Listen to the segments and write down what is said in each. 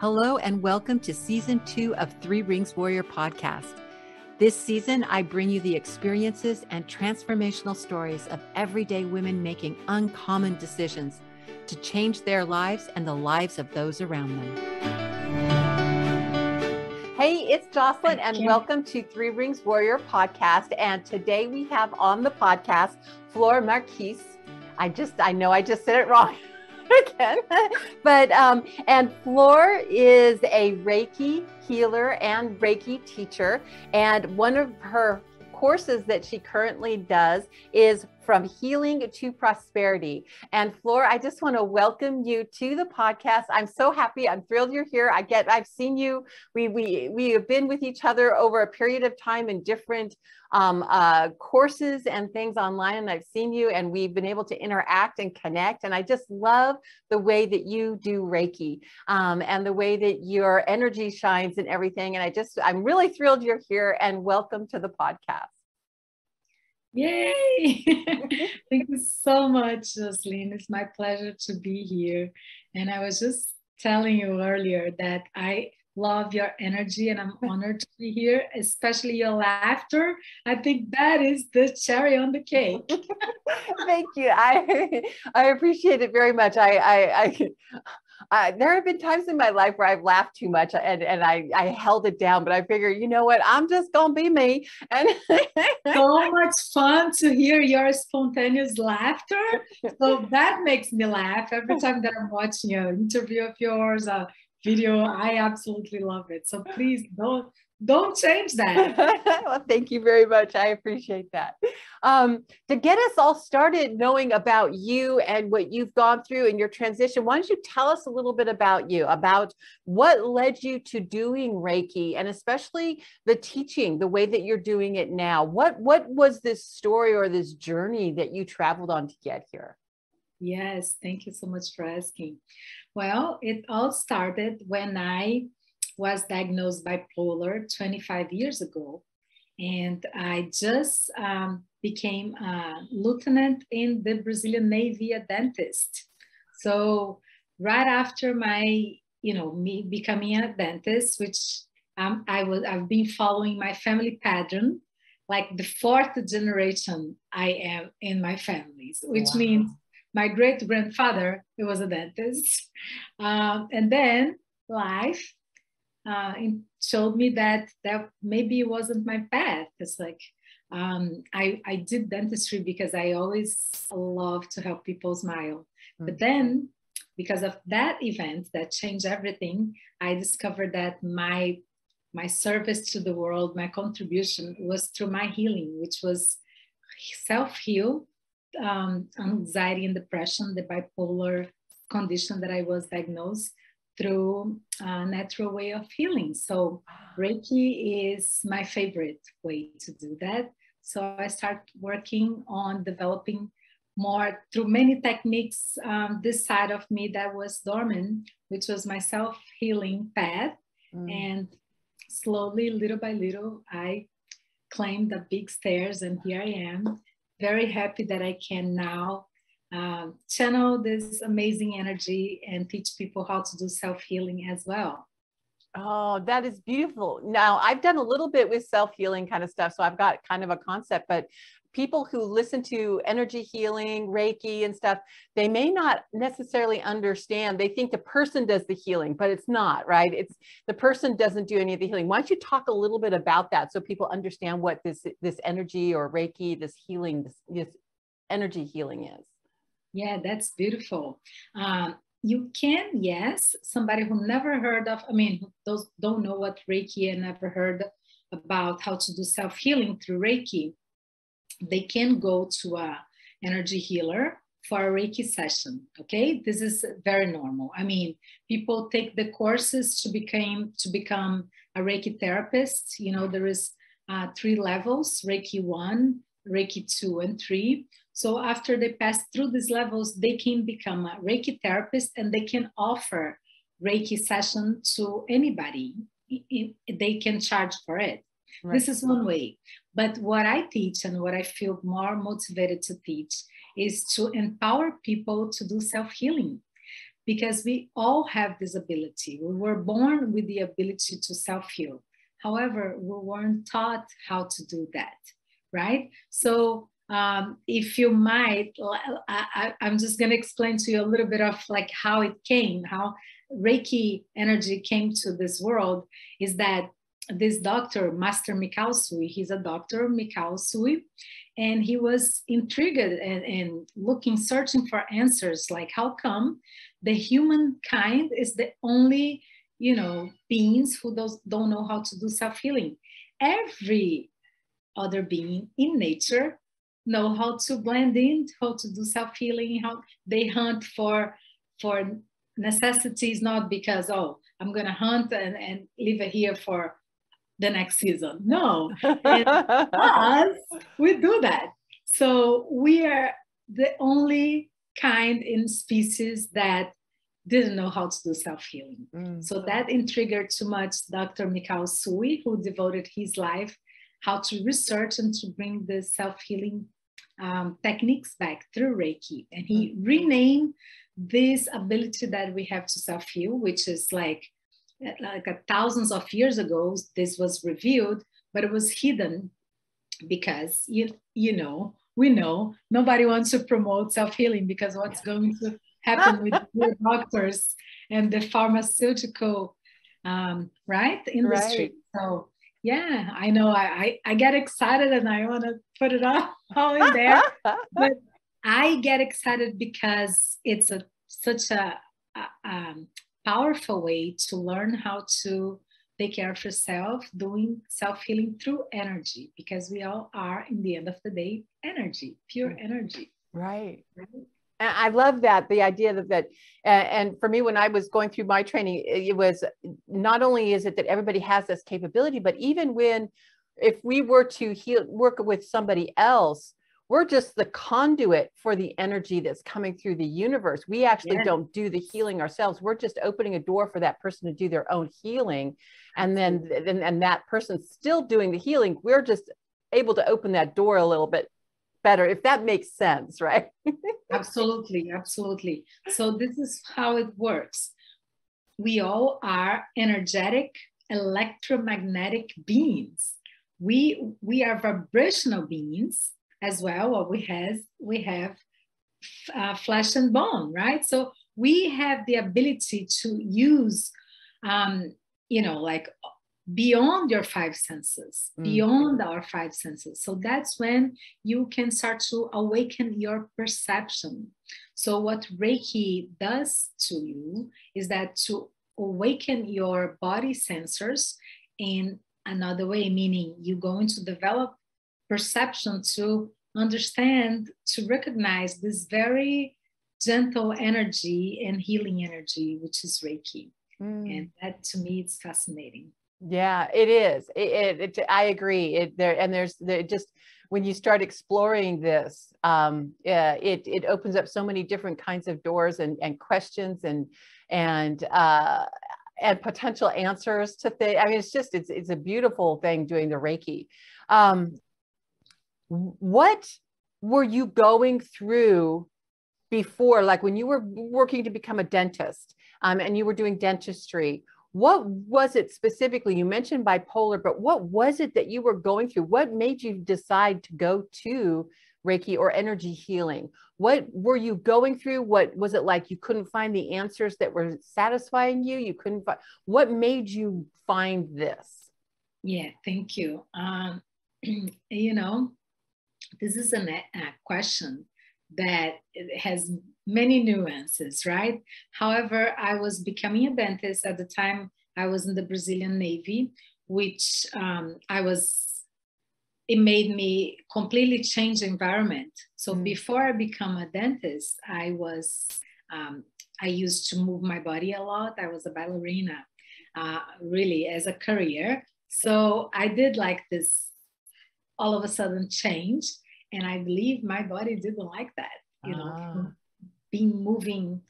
Hello, and welcome to season two of Three Rings Warrior podcast. This season, I bring you the experiences and transformational stories of everyday women making uncommon decisions to change their lives and the lives of those around them. Hey, it's Jocelyn, and welcome to Three Rings Warrior podcast. And today we have on the podcast Flora Marquise. I just, I know I just said it wrong. again. but um, and Flor is a Reiki healer and Reiki teacher, and one of her courses that she currently does is from healing to prosperity. And Flor, I just want to welcome you to the podcast. I'm so happy. I'm thrilled you're here. I get I've seen you. We we we have been with each other over a period of time in different um, uh, courses and things online, and I've seen you, and we've been able to interact and connect. And I just love the way that you do Reiki um, and the way that your energy shines and everything. And I just I'm really thrilled you're here, and welcome to the podcast. Yay! Thank you so much, Jocelyn. It's my pleasure to be here. And I was just telling you earlier that I love your energy and I'm honored to be here, especially your laughter. I think that is the cherry on the cake. Thank you. I I appreciate it very much. I I, I uh, there have been times in my life where I've laughed too much and, and I, I held it down, but I figure, you know what, I'm just going to be me. And so much fun to hear your spontaneous laughter. So that makes me laugh every time that I'm watching an interview of yours, a video. I absolutely love it. So please don't don't change that. well, thank you very much. I appreciate that. Um, to get us all started knowing about you and what you've gone through in your transition, why don't you tell us a little bit about you, about what led you to doing Reiki and especially the teaching, the way that you're doing it now? What, what was this story or this journey that you traveled on to get here? Yes, thank you so much for asking. Well, it all started when I was diagnosed bipolar 25 years ago. And I just um, became a lieutenant in the Brazilian Navy, a dentist. So right after my, you know, me becoming a dentist, which um, I was, I've been following my family pattern, like the fourth generation I am in my families, which wow. means my great grandfather he was a dentist, um, and then life uh, showed me that that maybe it wasn't my path. It's like um, I, I did dentistry because I always love to help people smile. Mm-hmm. But then, because of that event that changed everything, I discovered that my my service to the world, my contribution was through my healing, which was self heal, um, anxiety and depression, the bipolar condition that I was diagnosed through a natural way of healing. So Reiki is my favorite way to do that. So I start working on developing more through many techniques um, this side of me that was dormant, which was my self-healing path. Mm. And slowly, little by little, I climbed the big stairs and here I am, very happy that I can now um, channel this amazing energy and teach people how to do self healing as well. Oh, that is beautiful. Now, I've done a little bit with self healing kind of stuff, so I've got kind of a concept, but people who listen to energy healing, Reiki, and stuff, they may not necessarily understand. They think the person does the healing, but it's not, right? It's the person doesn't do any of the healing. Why don't you talk a little bit about that so people understand what this this energy or Reiki, this healing, this, this energy healing is? Yeah, that's beautiful. Um, you can, yes, somebody who never heard of, I mean, those don't know what Reiki and never heard about how to do self healing through Reiki, they can go to a energy healer for a Reiki session. Okay, this is very normal. I mean, people take the courses to become to become a Reiki therapist. You know, there is uh, three levels: Reiki one, Reiki two, and three. So after they pass through these levels, they can become a Reiki therapist and they can offer Reiki session to anybody. They can charge for it. Right. This is one way. But what I teach and what I feel more motivated to teach is to empower people to do self healing. because we all have this ability. We were born with the ability to self heal. However, we weren't taught how to do that, right? So, um, if you might, I, am just going to explain to you a little bit of like how it came, how Reiki energy came to this world. Is that this doctor, Master Mikao Usui, he's a doctor, Mikao Usui, and he was intrigued and, and looking, searching for answers like how come the humankind is the only you know beings who does, don't know how to do self-healing every other being in nature know how to blend in how to do self-healing how they hunt for for necessities not because oh i'm gonna hunt and, and live here for the next season no us we do that so we are the only kind in species that didn't know how to do self-healing. Mm. So that intrigued too much Dr. Mikao Usui, who devoted his life how to research and to bring the self-healing um, techniques back through Reiki. And he mm. renamed this ability that we have to self-heal, which is like, like a thousands of years ago, this was revealed, but it was hidden because you, you know, we know nobody wants to promote self-healing because what's going to happen with your doctors and the pharmaceutical um, right industry right. so yeah i know I, I, I get excited and i want to put it all, all in there but i get excited because it's a such a, a um, powerful way to learn how to take care of yourself doing self-healing through energy because we all are in the end of the day energy pure mm. energy right, right? And I love that the idea that that and for me when I was going through my training it was not only is it that everybody has this capability but even when if we were to heal work with somebody else we're just the conduit for the energy that's coming through the universe. We actually yes. don't do the healing ourselves. We're just opening a door for that person to do their own healing. And then and, and that person's still doing the healing. We're just able to open that door a little bit better, if that makes sense, right? absolutely, absolutely. So this is how it works. We all are energetic electromagnetic beings. We we are vibrational beings as well. What we have we have uh, flesh and bone, right? So we have the ability to use, um, you know, like beyond your five senses, mm. beyond our five senses. So that's when you can start to awaken your perception. So, what Reiki does to you is that to awaken your body sensors in another way, meaning you're going to develop perception to understand, to recognize this very gentle energy and healing energy, which is Reiki. Mm. And that to me, it's fascinating. Yeah, it is. It, it, it I agree. It there and there's there just when you start exploring this, um, yeah, it it opens up so many different kinds of doors and and questions and and uh, and potential answers to things. I mean, it's just it's it's a beautiful thing doing the Reiki. Um, what were you going through before, like when you were working to become a dentist um, and you were doing dentistry? What was it specifically you mentioned bipolar but what was it that you were going through? What made you decide to go to reiki or energy healing? What were you going through? What was it like? You couldn't find the answers that were satisfying you? You couldn't find what made you find this? Yeah thank you. Um, you know this is a, a question that has many nuances, right? However, I was becoming a dentist at the time I was in the Brazilian Navy, which um, I was, it made me completely change the environment. So mm. before I become a dentist, I was, um, I used to move my body a lot. I was a ballerina, uh, really as a career. So I did like this all of a sudden change. And I believe my body didn't like that, you know, being moving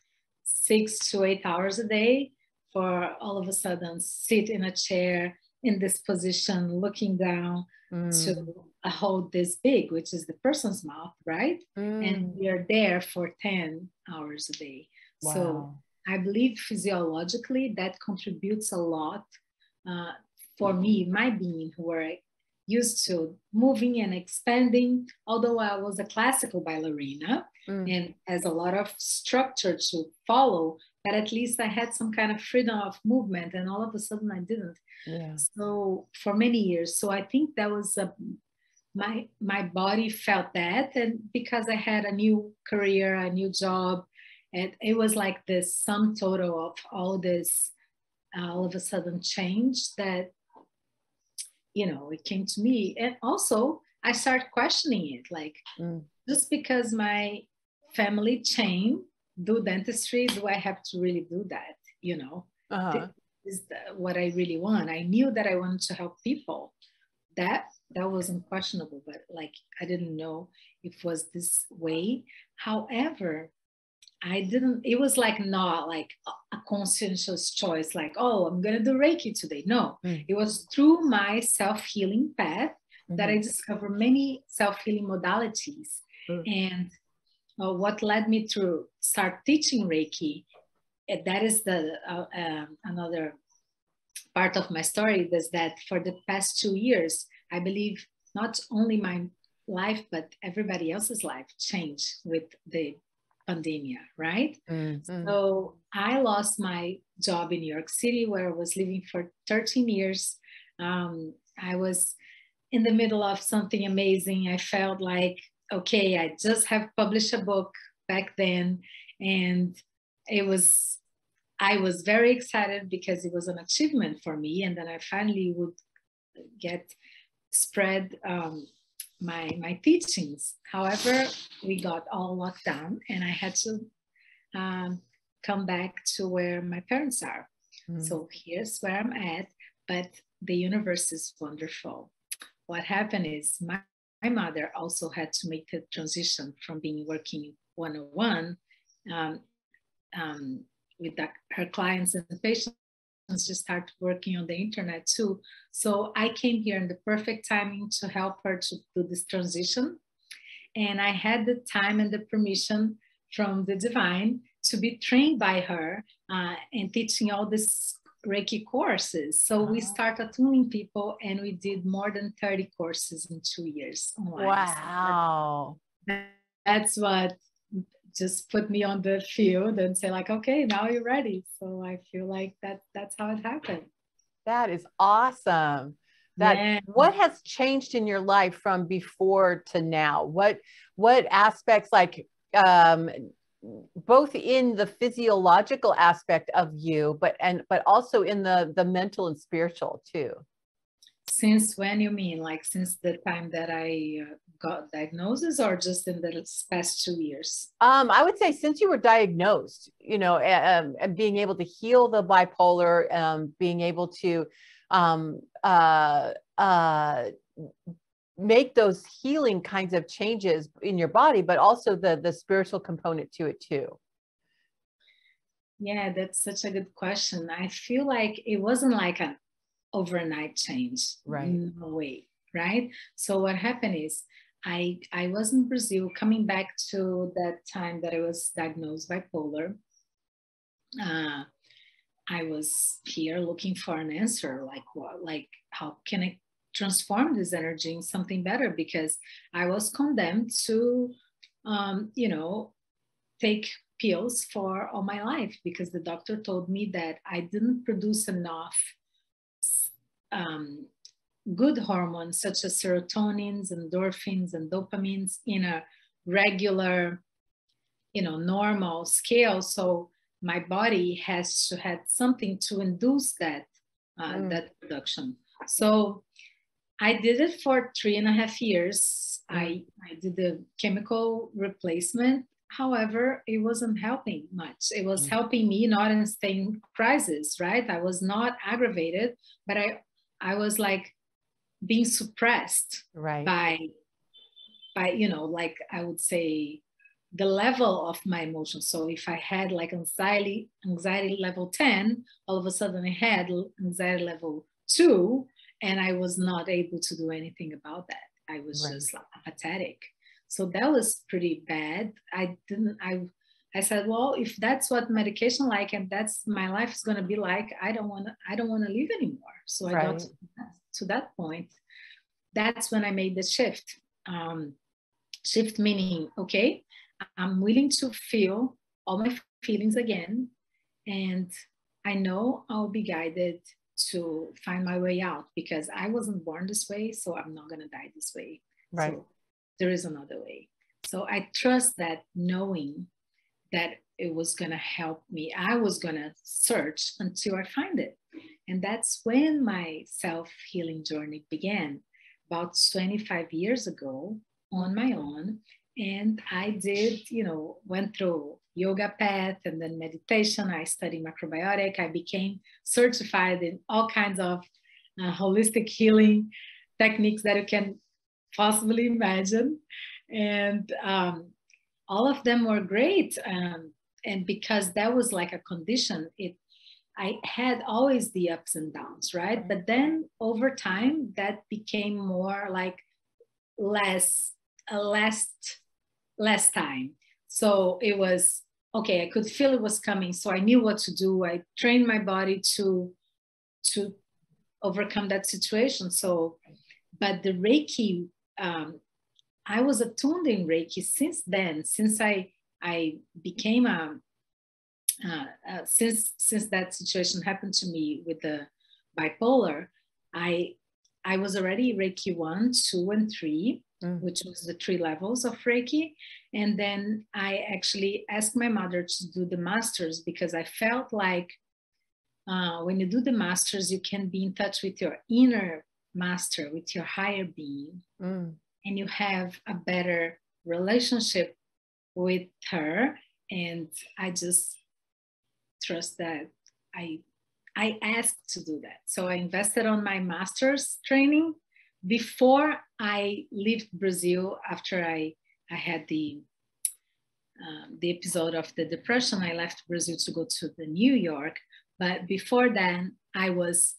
six to eight hours a day for all of a sudden sit in a chair in this position, looking down mm. to a hole this big, which is the person's mouth, right? Mm. And we are there for 10 hours a day. Wow. So I believe physiologically that contributes a lot uh, for me, my being, who are used to moving and expanding. Although I was a classical ballerina mm. and has a lot of structure to follow, but at least I had some kind of freedom of movement, and all of a sudden I didn't. Yeah. So for many years, so I think that was a my my body felt that, and because I had a new career, a new job, and it was like this sum total of all this all of a sudden change that you know it came to me and also i started questioning it like mm. just because my family chain do dentistry do i have to really do that you know uh-huh. is what i really want i knew that i wanted to help people that that was unquestionable but like i didn't know if it was this way however I didn't, it was like not like a conscientious choice, like, oh, I'm going to do Reiki today. No, mm. it was through my self healing path mm-hmm. that I discovered many self healing modalities. Mm. And uh, what led me to start teaching Reiki, eh, that is the uh, um, another part of my story is that for the past two years, I believe not only my life, but everybody else's life changed with the pandemic, right? Mm-hmm. So I lost my job in New York City where I was living for 13 years. Um, I was in the middle of something amazing. I felt like, okay, I just have published a book back then. And it was, I was very excited because it was an achievement for me. And then I finally would get spread um, my my teachings. However, we got all locked down, and I had to um, come back to where my parents are. Mm. So here's where I'm at. But the universe is wonderful. What happened is my, my mother also had to make the transition from being working one-on-one um, um, with her clients and patients to start working on the internet too. So I came here in the perfect timing to help her to do this transition. And I had the time and the permission from the divine to be trained by her uh, and teaching all these Reiki courses. So we started attuning people and we did more than 30 courses in two years online. Wow. So that's what just put me on the field and say like okay now you're ready so i feel like that that's how it happened that is awesome that yeah. what has changed in your life from before to now what what aspects like um both in the physiological aspect of you but and but also in the the mental and spiritual too. Since when you mean? Like since the time that i uh, got diagnosis or just in the past two years? Um, i would say since you were diagnosed you know um, and being able to heal the bipolar um, being able to um, uh, uh, make those healing kinds of changes in your body but also the the spiritual component to it too yeah that's such a good question i feel like it wasn't like an overnight change. Right. No way. Right. So what happened is I I was in Brazil coming back to that time that I was diagnosed bipolar. Uh, I was here looking for an answer, like what, like how can I transform this energy in something better? Because I was condemned to, um, you know, take pills for all my life because the doctor told me that I didn't produce enough um, good hormones such as serotonins, endorphins, and dopamines in a regular, you know, normal scale. So my body has to have something to induce that uh, mm. that production. So I did it for three and a half years. I. I did the chemical replacement. However, it wasn't helping much. It was mm. helping me not in staying crisis, right? I was not aggravated, but I I was like being suppressed right. by by you know like I would say the level of my emotions. So if I had like anxiety anxiety level 10, all of a sudden I had anxiety level 2 and I was not able to do anything about that. I was right. just like apathetic. So that was pretty bad. I didn't I I said, well, if that's what medication like and that's my life is going to be like, I don't want to, I don't want to live anymore. So I got to that, to that point. That's when I made the shift. Um, shift meaning, okay, I'm willing to feel all my feelings again. And I know I'll be guided to find my way out because I wasn't born this way. So I'm not going to die this way. Right. So there is another way. So I trust that knowing that it was going to help me, I was going to search until I find it. And that's when my self healing journey began about 25 years ago on my own. And I did, you know, went through yoga path and then meditation. I studied macrobiotic. I became certified in all kinds of uh, holistic healing techniques that you can possibly imagine. And um, all of them were great. Um, and because that was like a condition, it I had always the ups and downs, right? But then over time, that became more like less, less, less time. So it was okay. I could feel it was coming, so I knew what to do. I trained my body to to overcome that situation. So, but the Reiki, um, I was attuned in Reiki since then. Since I I became a uh, uh, since since that situation happened to me with the bipolar, I I was already Reiki one, two, and three, mm. which was the three levels of Reiki. And then I actually asked my mother to do the masters because I felt like uh, when you do the masters, you can be in touch with your inner master, with your higher being, mm. and you have a better relationship with her. And I just trust that I I asked to do that. So I invested on my master's training before I left Brazil after I, I had the um, the episode of the depression. I left Brazil to go to the New York. But before then, I was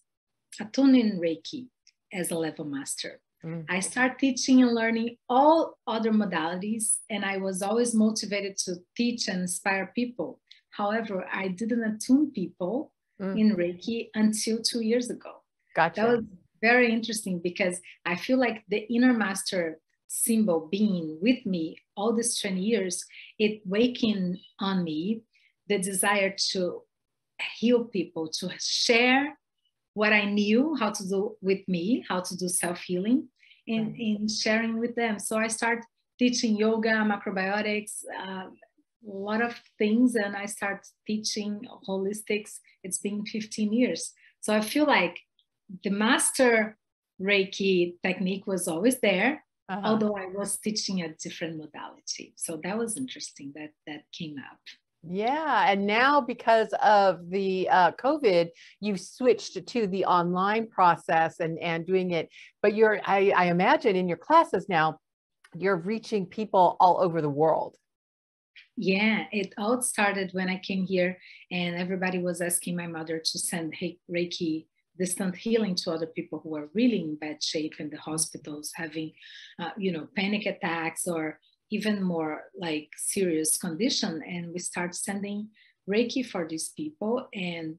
attuned in Reiki as a level master. Mm. I started teaching and learning all other modalities, and I was always motivated to teach and inspire people. However, I didn't attune people mm. in Reiki until two years ago. Gotcha. That was very interesting because I feel like the inner master symbol being with me all these 20 years, it waking on me the desire to heal people, to share what I knew how to do with me, how to do self-healing and in sharing with them. So I start teaching yoga, macrobiotics, uh, a lot of things and I start teaching holistics. It's been 15 years. So I feel like the master Reiki technique was always there, uh-huh. although I was teaching a different modality. So that was interesting that that came up. Yeah, and now because of the uh, COVID, you've switched to the online process and and doing it. But you're, I, I imagine, in your classes now, you're reaching people all over the world. Yeah, it all started when I came here and everybody was asking my mother to send Reiki distant healing to other people who were really in bad shape in the hospitals, having, uh, you know, panic attacks or even more like serious condition. And we start sending Reiki for these people and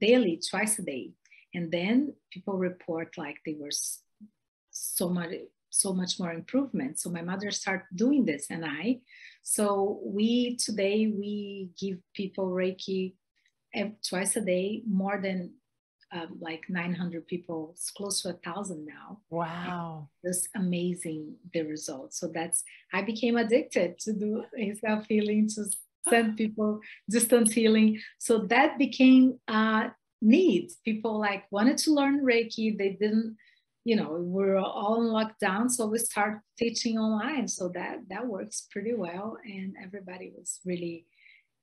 daily, twice a day. And then people report like they were so much so much more improvement. So my mother started doing this and I. So we today we give people Reiki twice a day, more than um, like 900 people, it's close to a thousand now. Wow. Just amazing the results. So that's, I became addicted to do self healing, to send people distance healing. So that became a need. People like wanted to learn Reiki. They didn't you know we're all in lockdown so we start teaching online. So that that works pretty well and everybody was really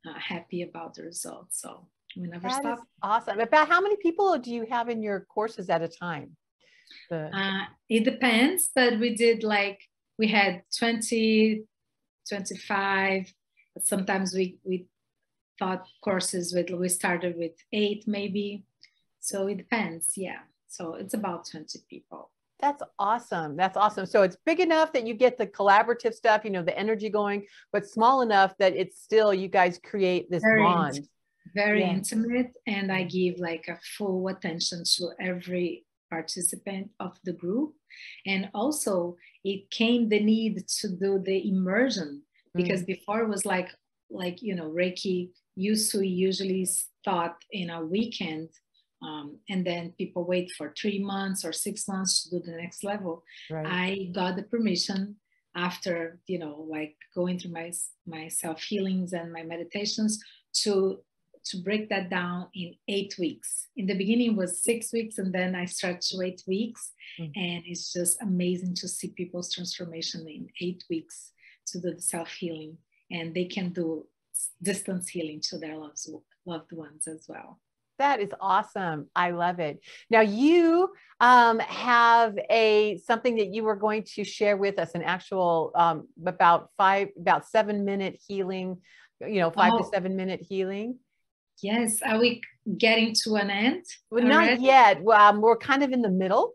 uh, happy about the results. So we never that stop awesome. About how many people do you have in your courses at a time? The... uh, it depends but we did like we had 20 25 sometimes we we thought courses with we started with eight maybe. So it depends yeah so it's about 20 people. That's awesome. That's awesome. So it's big enough that you get the collaborative stuff, you know, the energy going, but small enough that it's still you guys create this very bond. Int- very yeah. intimate, and I give like a full attention to every participant of the group. And also, it came the need to do the immersion because mm. before it was like like you know Reiki used to usually start in a weekend um, and then people wait for three months or six months to do the next level. Right. i got the permission after you know like going through my my self healings and my meditations to to break that down in eight weeks. In the beginning was six weeks and then i stretched to eight weeks. Mm-hmm. and it's just amazing to see people's transformation in eight weeks to do the self healing and they can do distance healing to their loved, loved ones as well that is awesome. I love it. Now you um, have a something that you were going to share with us, an actual um, about five, about seven minute healing, you know, five oh. to seven minute healing. Yes. Are we getting to an end? Well, not yet. Well, um, we're kind of in the middle.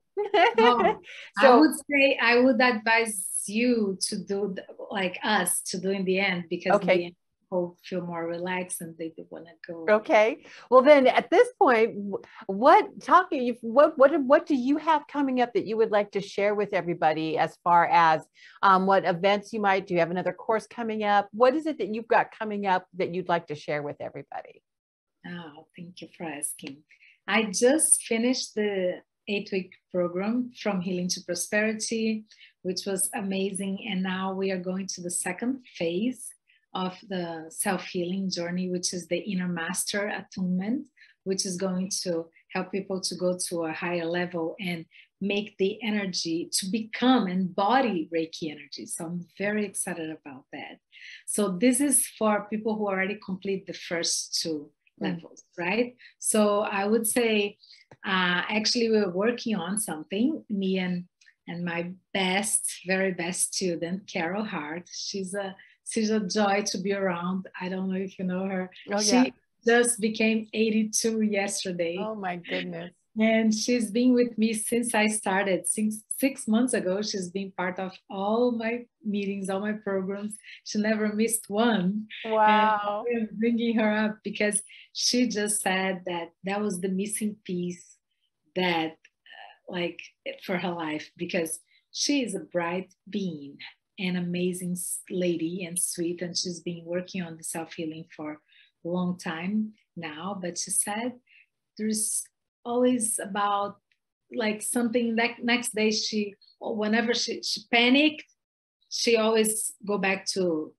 oh, so, I would say I would advise you to do like us to do in the end because okay people feel more relaxed and they want to go. Okay. Well, then at this point, what talking, what, what, what do you have coming up that you would like to share with everybody as far as um, what events you might do? You have another course coming up. What is it that you've got coming up that you'd like to share with everybody? Oh, thank you for asking. I just finished the eight week program from healing to prosperity, which was amazing. And now we are going to the second phase of the self healing journey, which is the inner master attunement, which is going to help people to go to a higher level and make the energy to become and embody Reiki energy. So I'm very excited about that. So this is for people who already complete the first two mm. levels, right? So I would say, uh, actually, we're working on something. Me and and my best, very best student, Carol Hart. She's a she's a joy to be around. I don't know if you know her. Oh, she yeah. just became 82 yesterday. Oh my goodness. And she's been with me since I started six, six months ago. She's been part of all my meetings, all my programs. She never missed one. Wow. And I'm bringing her up because she just said that that was the missing piece that, uh, like, for her life, because she is a bright being an amazing lady and sweet, and she's been working on the self healing for a long time now. But she said there's always about like something that next day she, whenever she, she panicked, she always go back to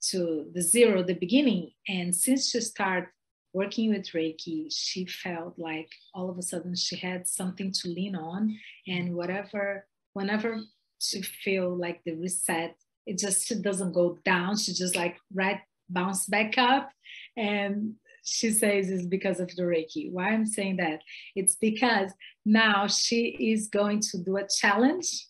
to the zero, the beginning. And since she started working with Reiki, she felt like all of a sudden she had something to lean on, and whatever, whenever to feel like the reset. It just doesn't go down. She just like right bounce back up. And she says it's because of the reiki. Why i'm saying that? It's because now she is going to do a challenge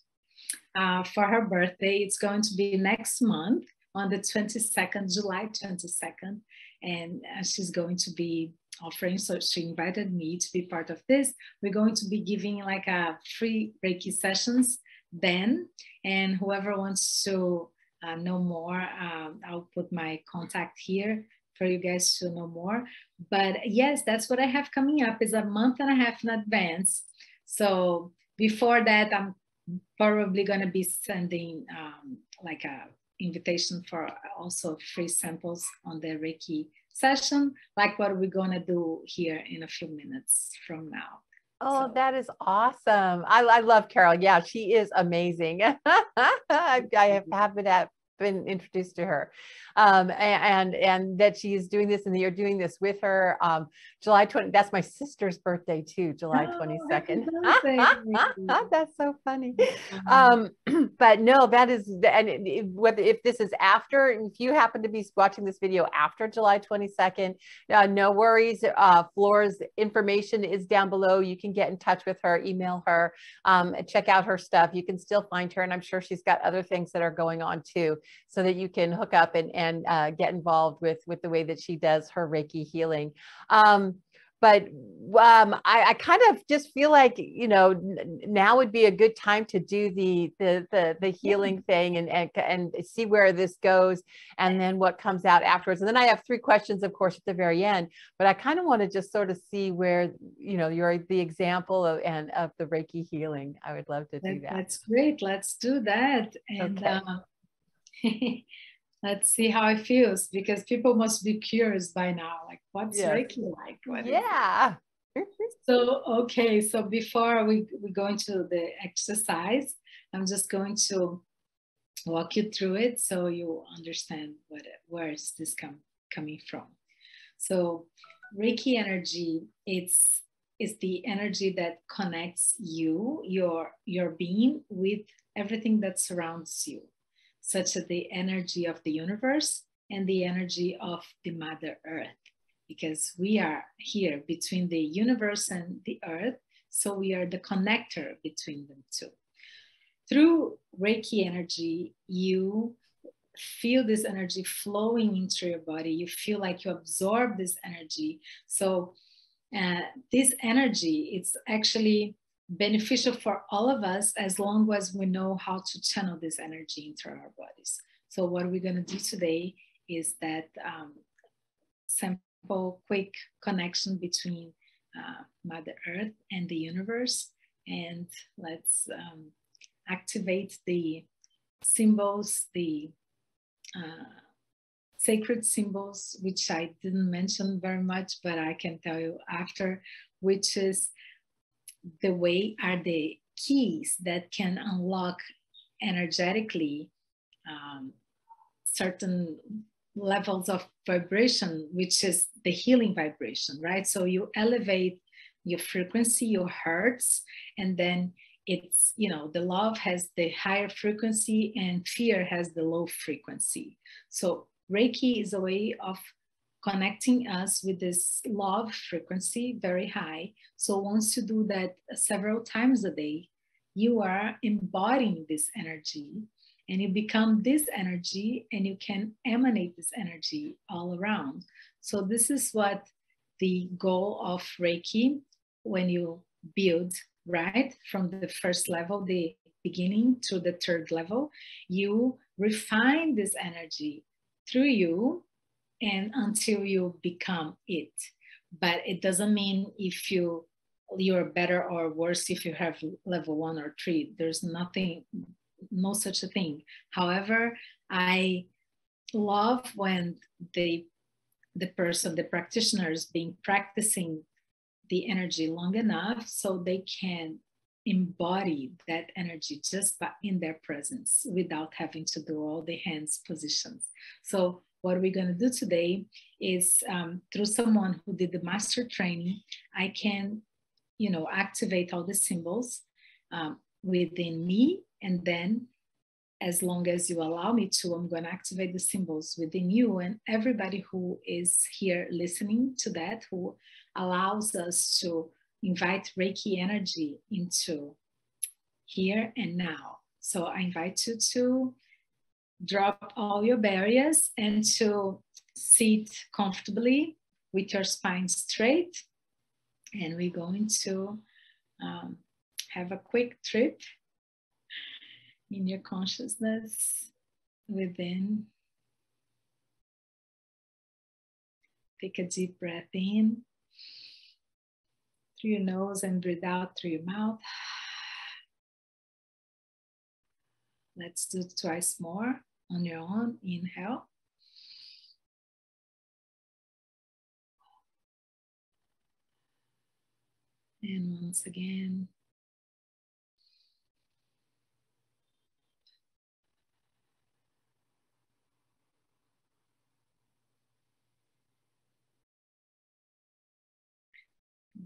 uh, for her birthday. It's going to be next month on the 22nd july 22nd and uh, she's going to be offering so she invited me to be part of this. We're going to be giving like a free reiki sessions then. And whoever wants to uh, know more, um, I'll put my contact here for you guys to know more. But yes, that's what I have coming up is a month and a half in advance. So before that, I'm probably going to be sending um, like a invitation for also free samples on the Reiki session, like what we're going to do here in a few minutes from now. Oh, so. that is awesome. I, I love Carol. Yeah, she is amazing. I, I have, have been at been introduced to her um, and and that she is doing this and you're doing this with her um, july 20 that's my sister's birthday too july 22nd oh, that's so funny. Um, but no that is and whether if this is after if you happen to be watching this video after july 22nd uh, no worries uh, Flor's information is down below. You can get in touch with her email her um, check out her stuff. You can still find her and i'm sure she's got other things that are going on too so that you can hook up and, and uh, get involved with, with the way that she does her Reiki healing. Um, but um, I, I, kind of just feel like you know n- now would be a good time to do the the the, the healing thing and, and and see where this goes and then what comes out afterwards. And then i have three questions of course at the very end but i kind of want to just sort of see where you know you're the example of and of the reiki healing. I would love to do that. that's great. Let's do that. And okay. uh, let's see how it feels because people must be curious by now like what's yes. reiki like? What yeah. So okay so before we, we go into the exercise i'm just going to walk you through it so you understand what where is this come, coming from. So reiki energy it's is the energy that connects you your your being with everything that surrounds you such as the energy of the universe and the energy of the Mother Earth, because we are here between the universe and the earth. So we are the connector between them two. Through Reiki energy, you feel this energy flowing into your body. You feel like you absorb this energy. So uh, this energy, it's actually beneficial for all of us as long as we know how to channel this energy into our bodies. So what we're going to do today is that um, simple, quick connection between uh, Mother Earth and the universe. And let's um, activate the symbols, the uh, sacred symbols, which I didn't mention very much, but I can tell you after, which is the way are the keys that can unlock energetically um, certain levels of vibration, which is the healing vibration, right? So you elevate your frequency, your hertz, and then it's, you know, the love has the higher frequency and fear has the low frequency. So Reiki is a way of connecting us with this love frequency very high. So once you do that several times a day, you are embodying this energy and you become this energy and you can emanate this energy all around. So this is what the goal of Reiki when you build, right? From the first level, the beginning to the third level, you refine this energy through you and until you become it. But it doesn't mean if you you're better or worse if you have level one or three. There's nothing no such a thing. However i love when the the person the practitioners being practicing the energy long enough so they can embody that energy just by in their presence without having to do all the hands positions. So what we're going to do today is um, through someone who did the master training, I can, you know, activate all the symbols um, within me. And then as long as you allow me to, I'm going to activate the symbols within you and everybody who is here listening to that, who allows us to invite Reiki energy into here and now. So I invite you to drop all your barriers and to sit comfortably with your spine straight. And we're going to um, have a quick trip in your consciousness within. Take a deep breath in through your nose and breathe out through your mouth. Let's do twice more on your own. Inhale. And once again,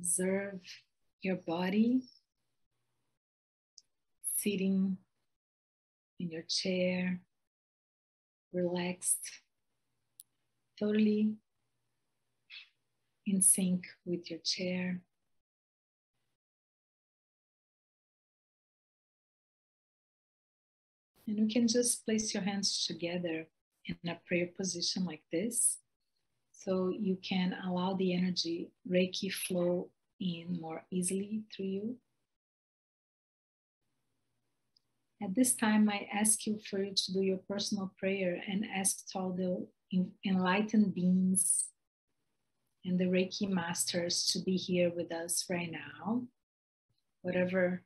observe your body sitting in your chair relaxed, totally in sync with your chair. And you can just place your hands together in a prayer position like this. so you can allow the energy Reiki flow in more easily through you. At this time, I ask you for you to do your personal prayer and ask all the enlightened beings and the Reiki masters to be here with us right now. Whatever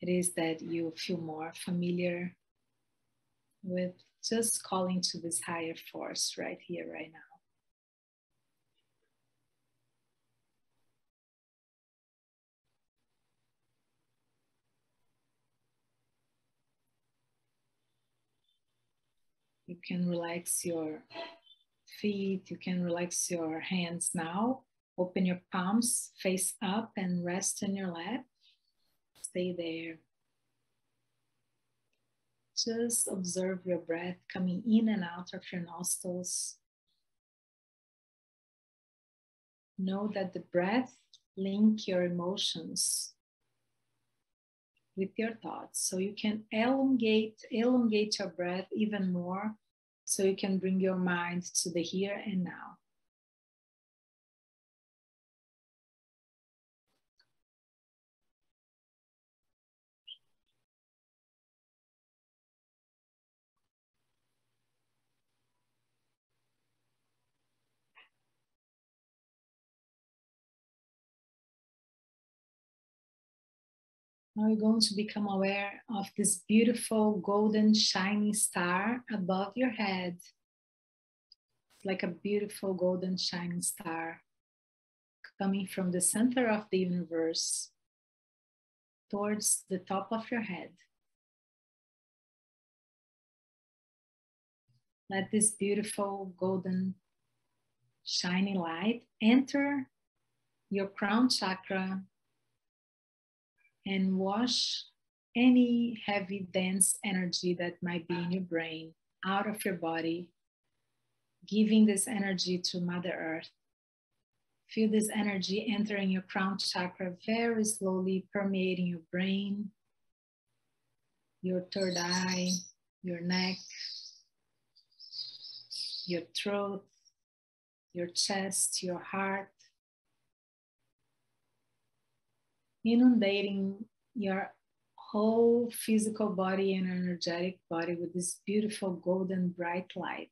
it is that you feel more familiar with, just calling to this higher force right here, right now. You can relax your feet, you can relax your hands now. Open your palms, face up, and rest in your lap. Stay there. Just observe your breath coming in and out of your nostrils. Know that the breath link your emotions with your thoughts. So you can elongate, elongate your breath even more so you can bring your mind to the here and now. Now you're going to become aware of this beautiful golden shining star above your head. It's like a beautiful golden shining star coming from the center of the universe towards the top of your head. Let this beautiful golden shining light enter your crown chakra and wash any heavy, dense energy that might be in your brain out of your body, giving this energy to Mother Earth. Feel this energy entering your crown chakra very slowly, permeating your brain, your third eye, your neck, your throat, your chest, your heart, inundating your whole physical body and energetic body with this beautiful golden bright light.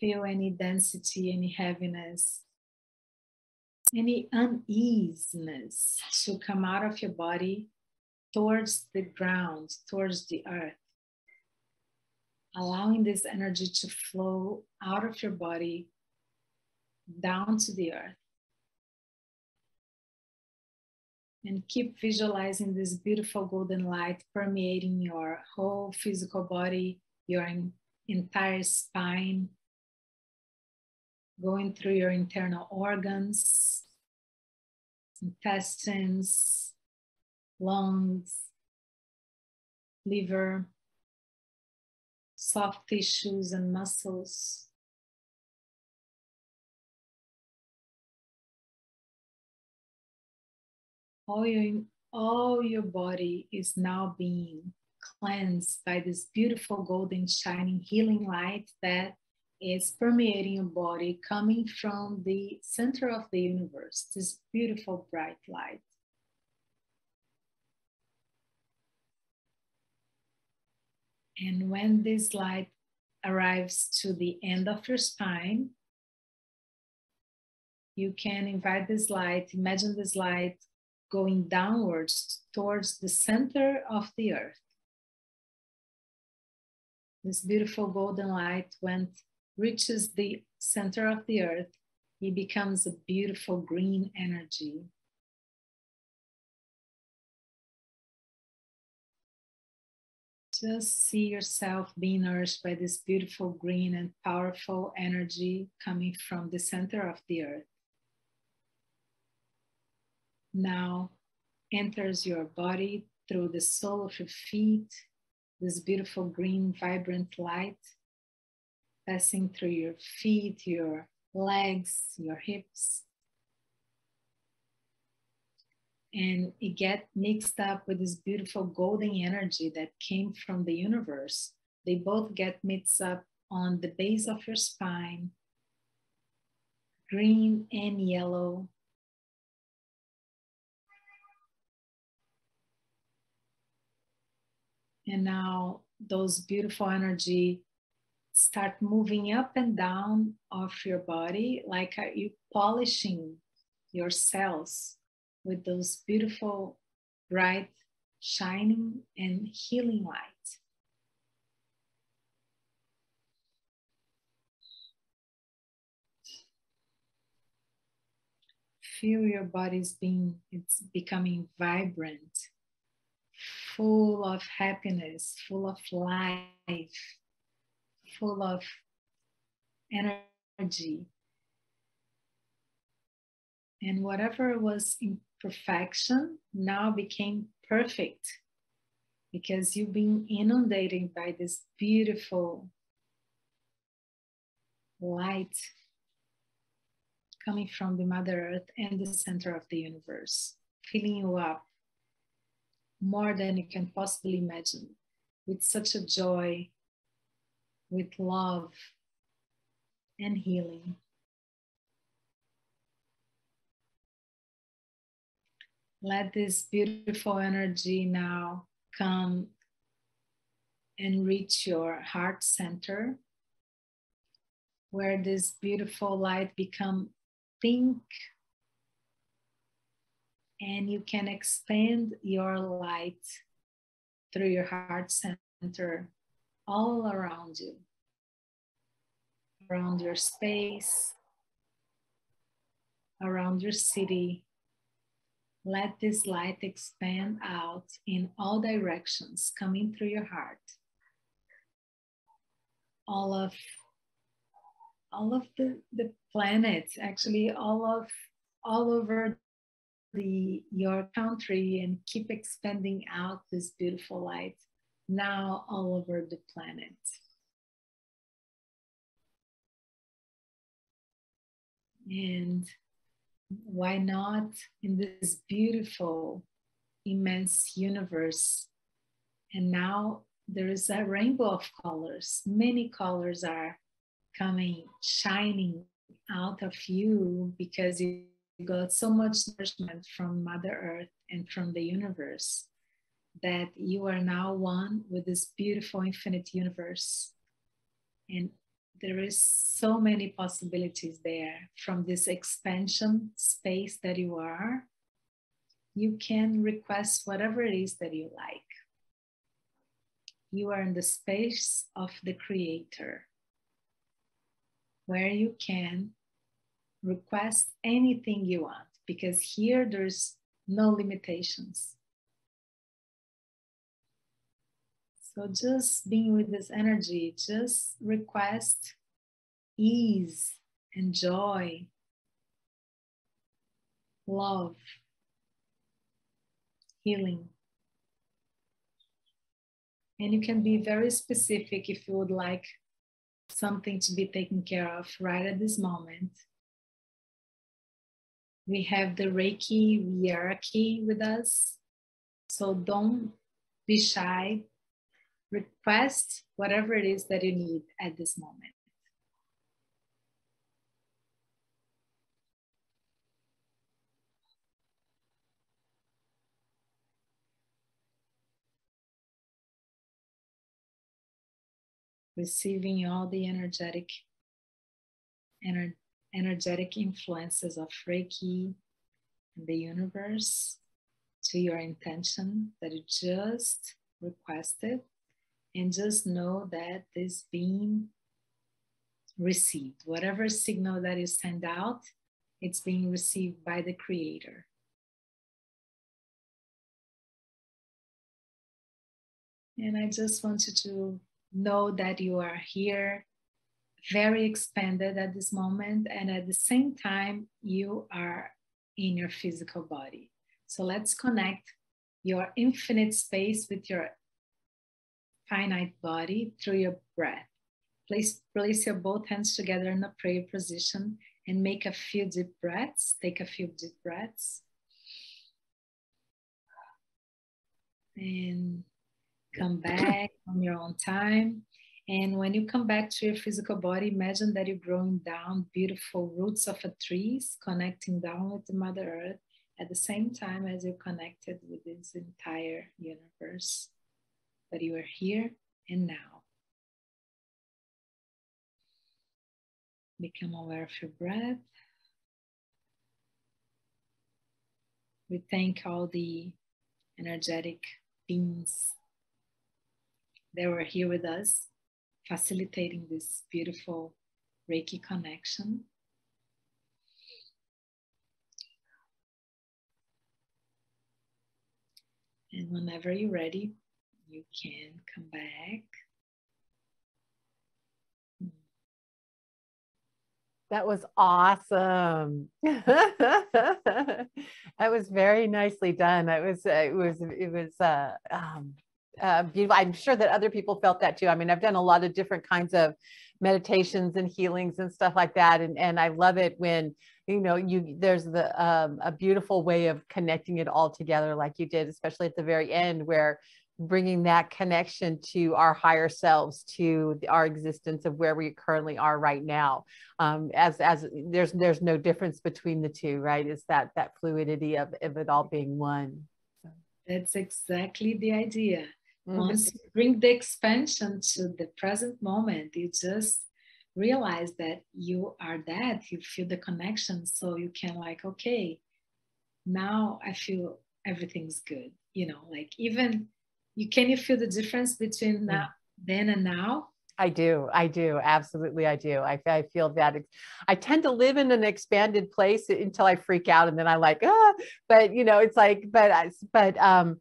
Feel any density, any heaviness, any uneasiness to come out of your body towards the ground, towards the earth. Allowing this energy to flow out of your body down to the earth. And keep visualizing this beautiful golden light permeating your whole physical body, your entire spine, going through your internal organs, intestines, lungs, liver, soft tissues and muscles, all your all your body is now being cleansed by this beautiful golden shining healing light that is permeating your body coming from the center of the universe this beautiful bright light. And when this light arrives to the end of your spine you can invite this light imagine this light going downwards towards the center of the earth. This beautiful golden light, when reaches the center of the earth, it becomes a beautiful green energy. Just see yourself being nourished by this beautiful green and powerful energy coming from the center of the earth now enters your body through the sole of your feet, this beautiful green, vibrant light passing through your feet, your legs, your hips. And it get mixed up with this beautiful golden energy that came from the universe they both get mixed up on the base of your spine, green and yellow. And now those beautiful energy start moving up and down of your body like uh, you polishing your cells with those beautiful bright shining and healing light. Feel your body's being it's becoming vibrant full of happiness full of life full of energy. And whatever was imperfection now became perfect because you've been inundated by this beautiful light coming from the Mother Earth and the center of the universe, filling you up more than you can possibly imagine with such a joy with love and healing. Let this beautiful energy now come and reach your heart center where this beautiful light become pink and you can expand your light through your heart center all around you, around your space, around your city. Let this light expand out in all directions, coming through your heart. All of all of the, the planet, actually all of all over the your country and keep expanding out this beautiful light now all over the planet. And why not in this beautiful, immense universe? And now there is a rainbow of colors. Many colors are coming, shining out of you because you got so much nourishment from Mother Earth and from the universe that you are now one with this beautiful infinite universe. And there is so many possibilities there from this expansion space that you are. You can request whatever it is that you like. You are in the space of the creator where you can request anything you want because here there's no limitations So just being with this energy, just request ease and joy, love, healing. And you can be very specific if you would like something to be taken care of right at this moment. We have the Reiki hierarchy with us. So don't be shy request whatever it is that you need at this moment. Receiving all the energetic, ener energetic influences of Reiki and the universe to your intention that you just requested and just know that this being received. Whatever signal that you send out, it's being received by the Creator. And I just want you to know that you are here, very expanded at this moment, and at the same time, you are in your physical body. So let's connect your infinite space with your finite body through your breath. Place, place your both hands together in a prayer position and make a few deep breaths. Take a few deep breaths. And come back on your own time. And when you come back to your physical body, imagine that you're growing down beautiful roots of a trees, connecting down with the Mother Earth at the same time as you're connected with this entire universe. That you are here and now. Become aware of your breath. We thank all the energetic beings that were here with us facilitating this beautiful Reiki connection. And whenever you're ready, you can come back. That was awesome. that was very nicely done. It was, it was, it was, uh, um, beautiful. I'm sure that other people felt that too. I mean, I've done a lot of different kinds of meditations and healings and stuff like that, and and I love it when you know you there's the um, a beautiful way of connecting it all together, like you did, especially at the very end where bringing that connection to our higher selves to our existence of where we currently are right now um, as as there's there's no difference between the two right it's that that fluidity of, of it all being one that's exactly the idea Mm-hmm. Once you bring the expansion to the present moment, you just realize that you are that, you feel the connection. So you can, like, okay, now I feel everything's good. You know, like even you can you feel the difference between mm. now, then and now? I do. I do. Absolutely. I do. I, I feel that I tend to live in an expanded place until I freak out and then I like, ah, but you know, it's like, but, I, but, um,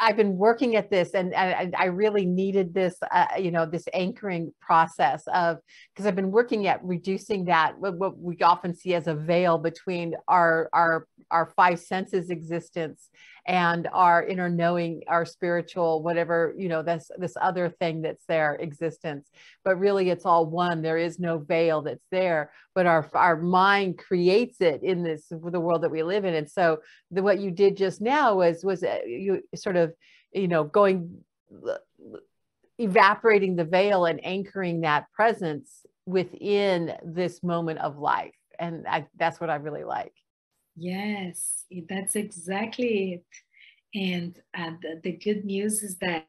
I've been working at this and, and I really needed this, uh, you know, this anchoring process of, because I've been working at reducing that, what we often see as a veil between our, our, our five senses existence and our inner knowing, our spiritual, whatever, you know, this, this other thing that's there existence, but really it's all one. There is no veil that's there, but our, our mind creates it in this, the world that we live in. And so the, what you did just now was, was uh, you sort of, you know, going, evaporating the veil and anchoring that presence within this moment of life. And I, that's what I really like. Yes, that's exactly it. And uh, the, the good news is that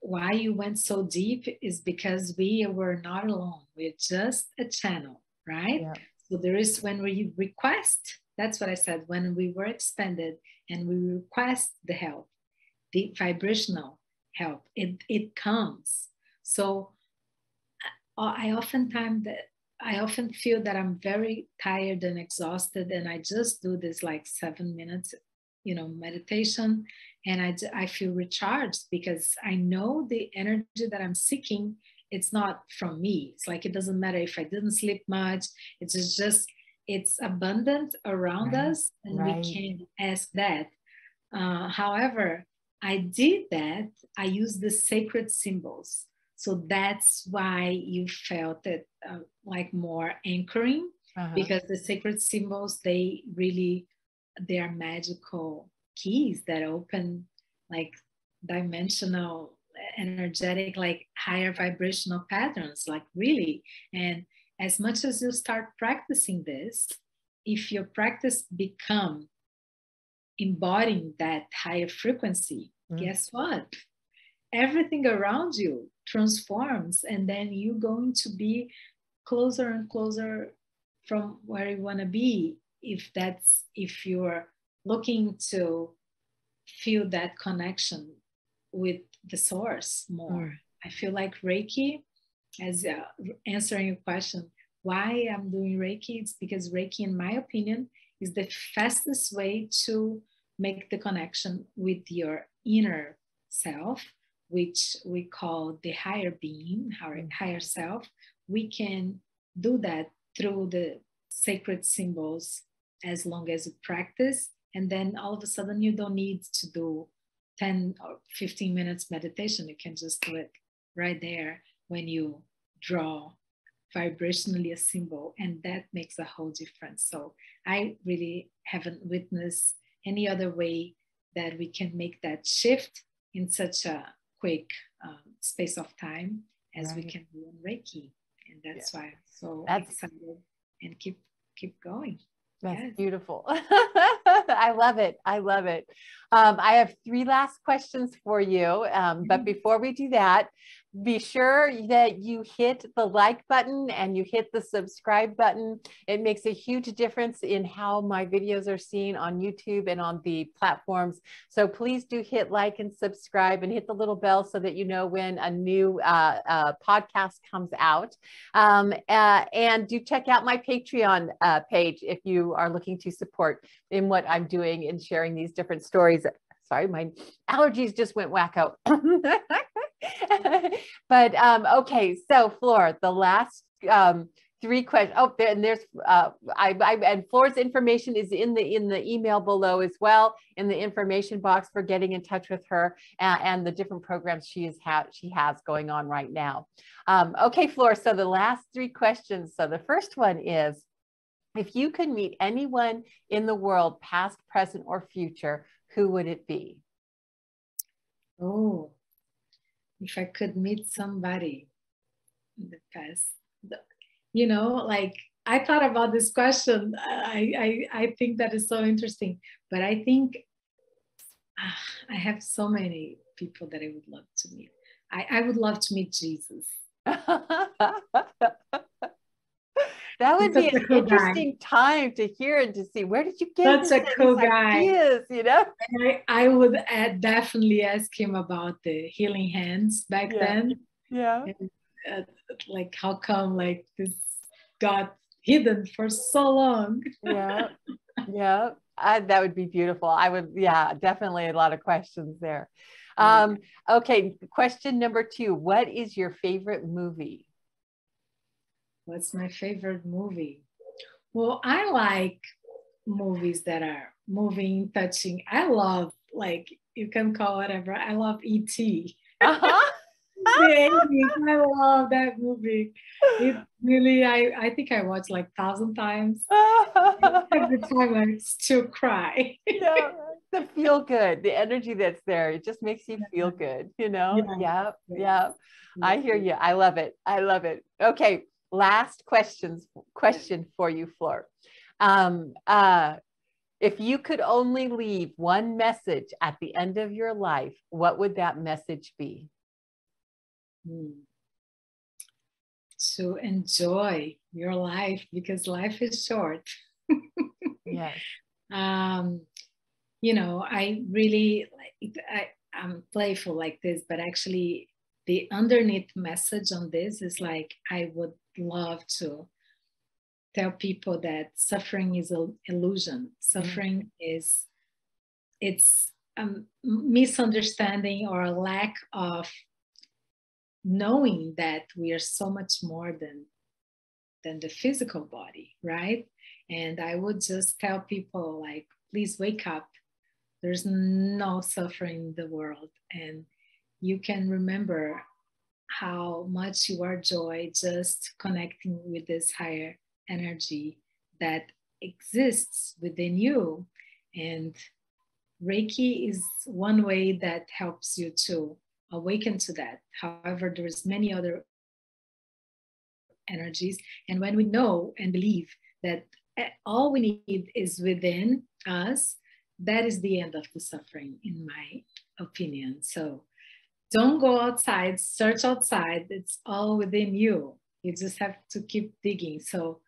why you went so deep is because we were not alone. We're just a channel, right? Yeah. So there is when we request, that's what I said, when we were expanded and we request the help, the vibrational help, it, it comes. So uh, I oftentimes that I often feel that I'm very tired and exhausted, and I just do this like seven minutes, you know, meditation, and I, I feel recharged because I know the energy that I'm seeking. It's not from me. It's like it doesn't matter if I didn't sleep much. It's just just it's abundant around right. us, and right. we can ask that. Uh, however, I did that. I used the sacred symbols. So that's why you felt it uh, like more anchoring uh-huh. because the sacred symbols, they really, they are magical keys that open like dimensional, energetic, like higher vibrational patterns, like really. And as much as you start practicing this, if your practice become embodying that higher frequency, mm. guess what? Everything around you transforms and then you're going to be closer and closer from where you want to be if that's if you're looking to feel that connection with the source more mm. i feel like reiki as uh, answering your question why i'm doing reiki it's because reiki in my opinion is the fastest way to make the connection with your inner self which we call the higher being, our higher self, we can do that through the sacred symbols as long as you practice. And then all of a sudden, you don't need to do 10 or 15 minutes meditation. You can just do it right there when you draw vibrationally a symbol, and that makes a whole difference. So I really haven't witnessed any other way that we can make that shift in such a quick um, space of time as right. we can do in Reiki. And that's yeah. why I'm so that's, excited and keep keep going. That's yes. beautiful. I love it. I love it. Um, I have three last questions for you. Um, but mm-hmm. before we do that, be sure that you hit the like button and you hit the subscribe button. It makes a huge difference in how my videos are seen on YouTube and on the platforms. So please do hit like and subscribe and hit the little bell so that you know when a new uh, uh, podcast comes out. Um, uh, and do check out my Patreon uh, page if you are looking to support in what I'm doing and sharing these different stories. Sorry, my allergies just went wacko. but um, okay, so Flor, the last um, three questions. Oh, there, and there's uh, I, I and Flor's information is in the in the email below as well in the information box for getting in touch with her and, and the different programs she is ha- she has going on right now. Um, okay, Flor. So the last three questions. So the first one is. If you could meet anyone in the world, past, present, or future, who would it be? Oh, if I could meet somebody in the past, you know, like I thought about this question. I, I, I think that is so interesting, but I think uh, I have so many people that I would love to meet. I, I would love to meet Jesus. that would be an cool interesting guy. time to hear and to see where did you get That's a cool guy. ideas, you know? I, I, would definitely ask him about the healing hands back yeah. then. Yeah. And, uh, like how come like this got hidden for so long? Yeah yeah I, that would be beautiful. I would yeah definitely a lot of questions there. Um okay question number two. What is your favorite movie What's my favorite movie? Well, I like movies that are moving, touching. I love like you can call whatever. I love E.T. Uh-huh. I love that movie. It really, I, I think I watched like thousand times. Every time I still cry. yeah, the feel good, the energy that's there, it just makes you feel good, you know? Yeah, yeah. yeah. I hear you. I love it. I love it. Okay last questions question for you, Flor. Um, uh, if you could only leave one message at the end of your life, what would that message be? Hmm. To enjoy your life because life is short. yes. Um, you know, I really, I, I'm playful like this, but actually, the underneath message on this is like I would love to tell people that suffering is an illusion. Suffering mm-hmm. is it's a misunderstanding or a lack of knowing that we are so much more than than the physical body, right? And I would just tell people like, please wake up. There's no suffering in the world, and you can remember how much you are joy just connecting with this higher energy that exists within you. And Reiki is one way that helps you to awaken to that. However, there's many other energies. And when we know and believe that all we need is within us, that is the end of the suffering, in my opinion. So don't go outside, search outside. It's all within you. You just have to keep digging. So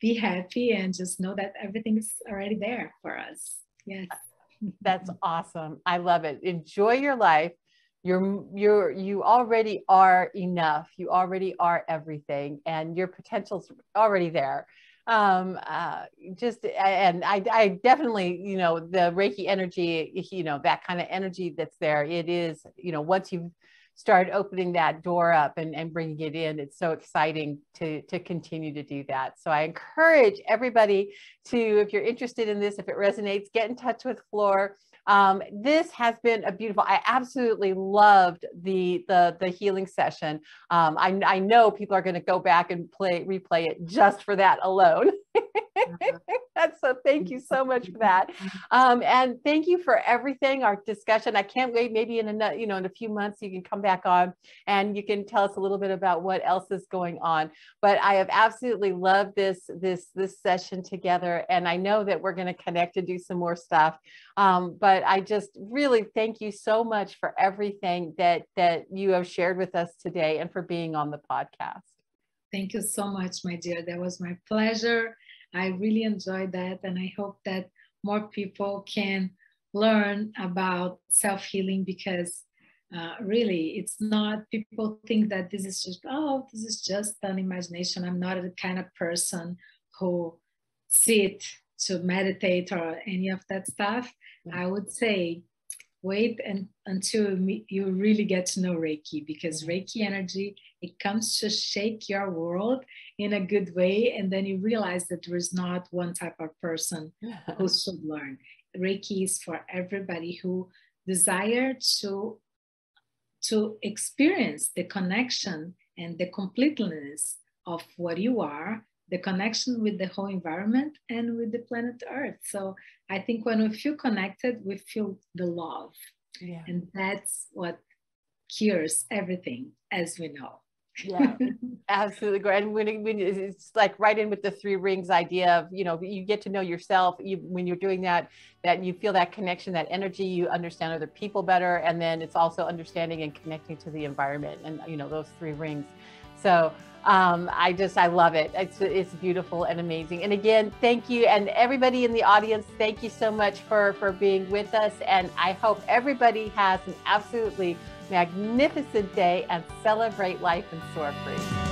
be happy and just know that everything is already there for us. Yes. That's awesome. I love it. Enjoy your life. You're you're you already are enough. You already are everything and your potential's already there um uh just and i i definitely you know the reiki energy you know that kind of energy that's there it is you know once you start opening that door up and, and bringing it in it's so exciting to to continue to do that. So i encourage everybody to if you're interested in this if it resonates get in touch with Flor um, this has been a beautiful, I absolutely loved the, the, the healing session. Um, I, I know people are going to go back and play, replay it just for that alone. That's so thank you so much for that. Um, and thank you for everything, our discussion. I can't wait. Maybe in a you know in a few months you can come back on and you can tell us a little bit about what else is going on. But I have absolutely loved this this this session together, and I know that we're going to connect and do some more stuff. Um, but I just really thank you so much for everything that that you have shared with us today and for being on the podcast. Thank you so much, my dear. That was my pleasure. I really enjoyed that. And I hope that more people can learn about self healing because uh, really it's not, people think that this is just, oh, this is just an imagination. I'm not the kind of person who sit to meditate or any of that stuff. Mm-hmm. I would say wait and, until you really get to know Reiki because mm-hmm. Reiki energy it comes to shake your world in a good way and then you realize that there is not one type of person who should learn. Reiki is for everybody who desire to to experience the connection and the completeness of what you are the connection with the whole environment and with the planet Earth. So I think when we feel connected, we feel the love. Yeah. And that's what cures everything, as we know. yeah, absolutely great. And when, when it's like right in with the three rings idea of, you know, you get to know yourself you, when you're doing that, that you feel that connection, that energy, you understand other people better. And then it's also understanding and connecting to the environment and, you know, those three rings. So um, I just, I love it. It's, it's beautiful and amazing. And again, thank you. And everybody in the audience, thank you so much for, for being with us. And I hope everybody has an absolutely magnificent day and celebrate life and soar free.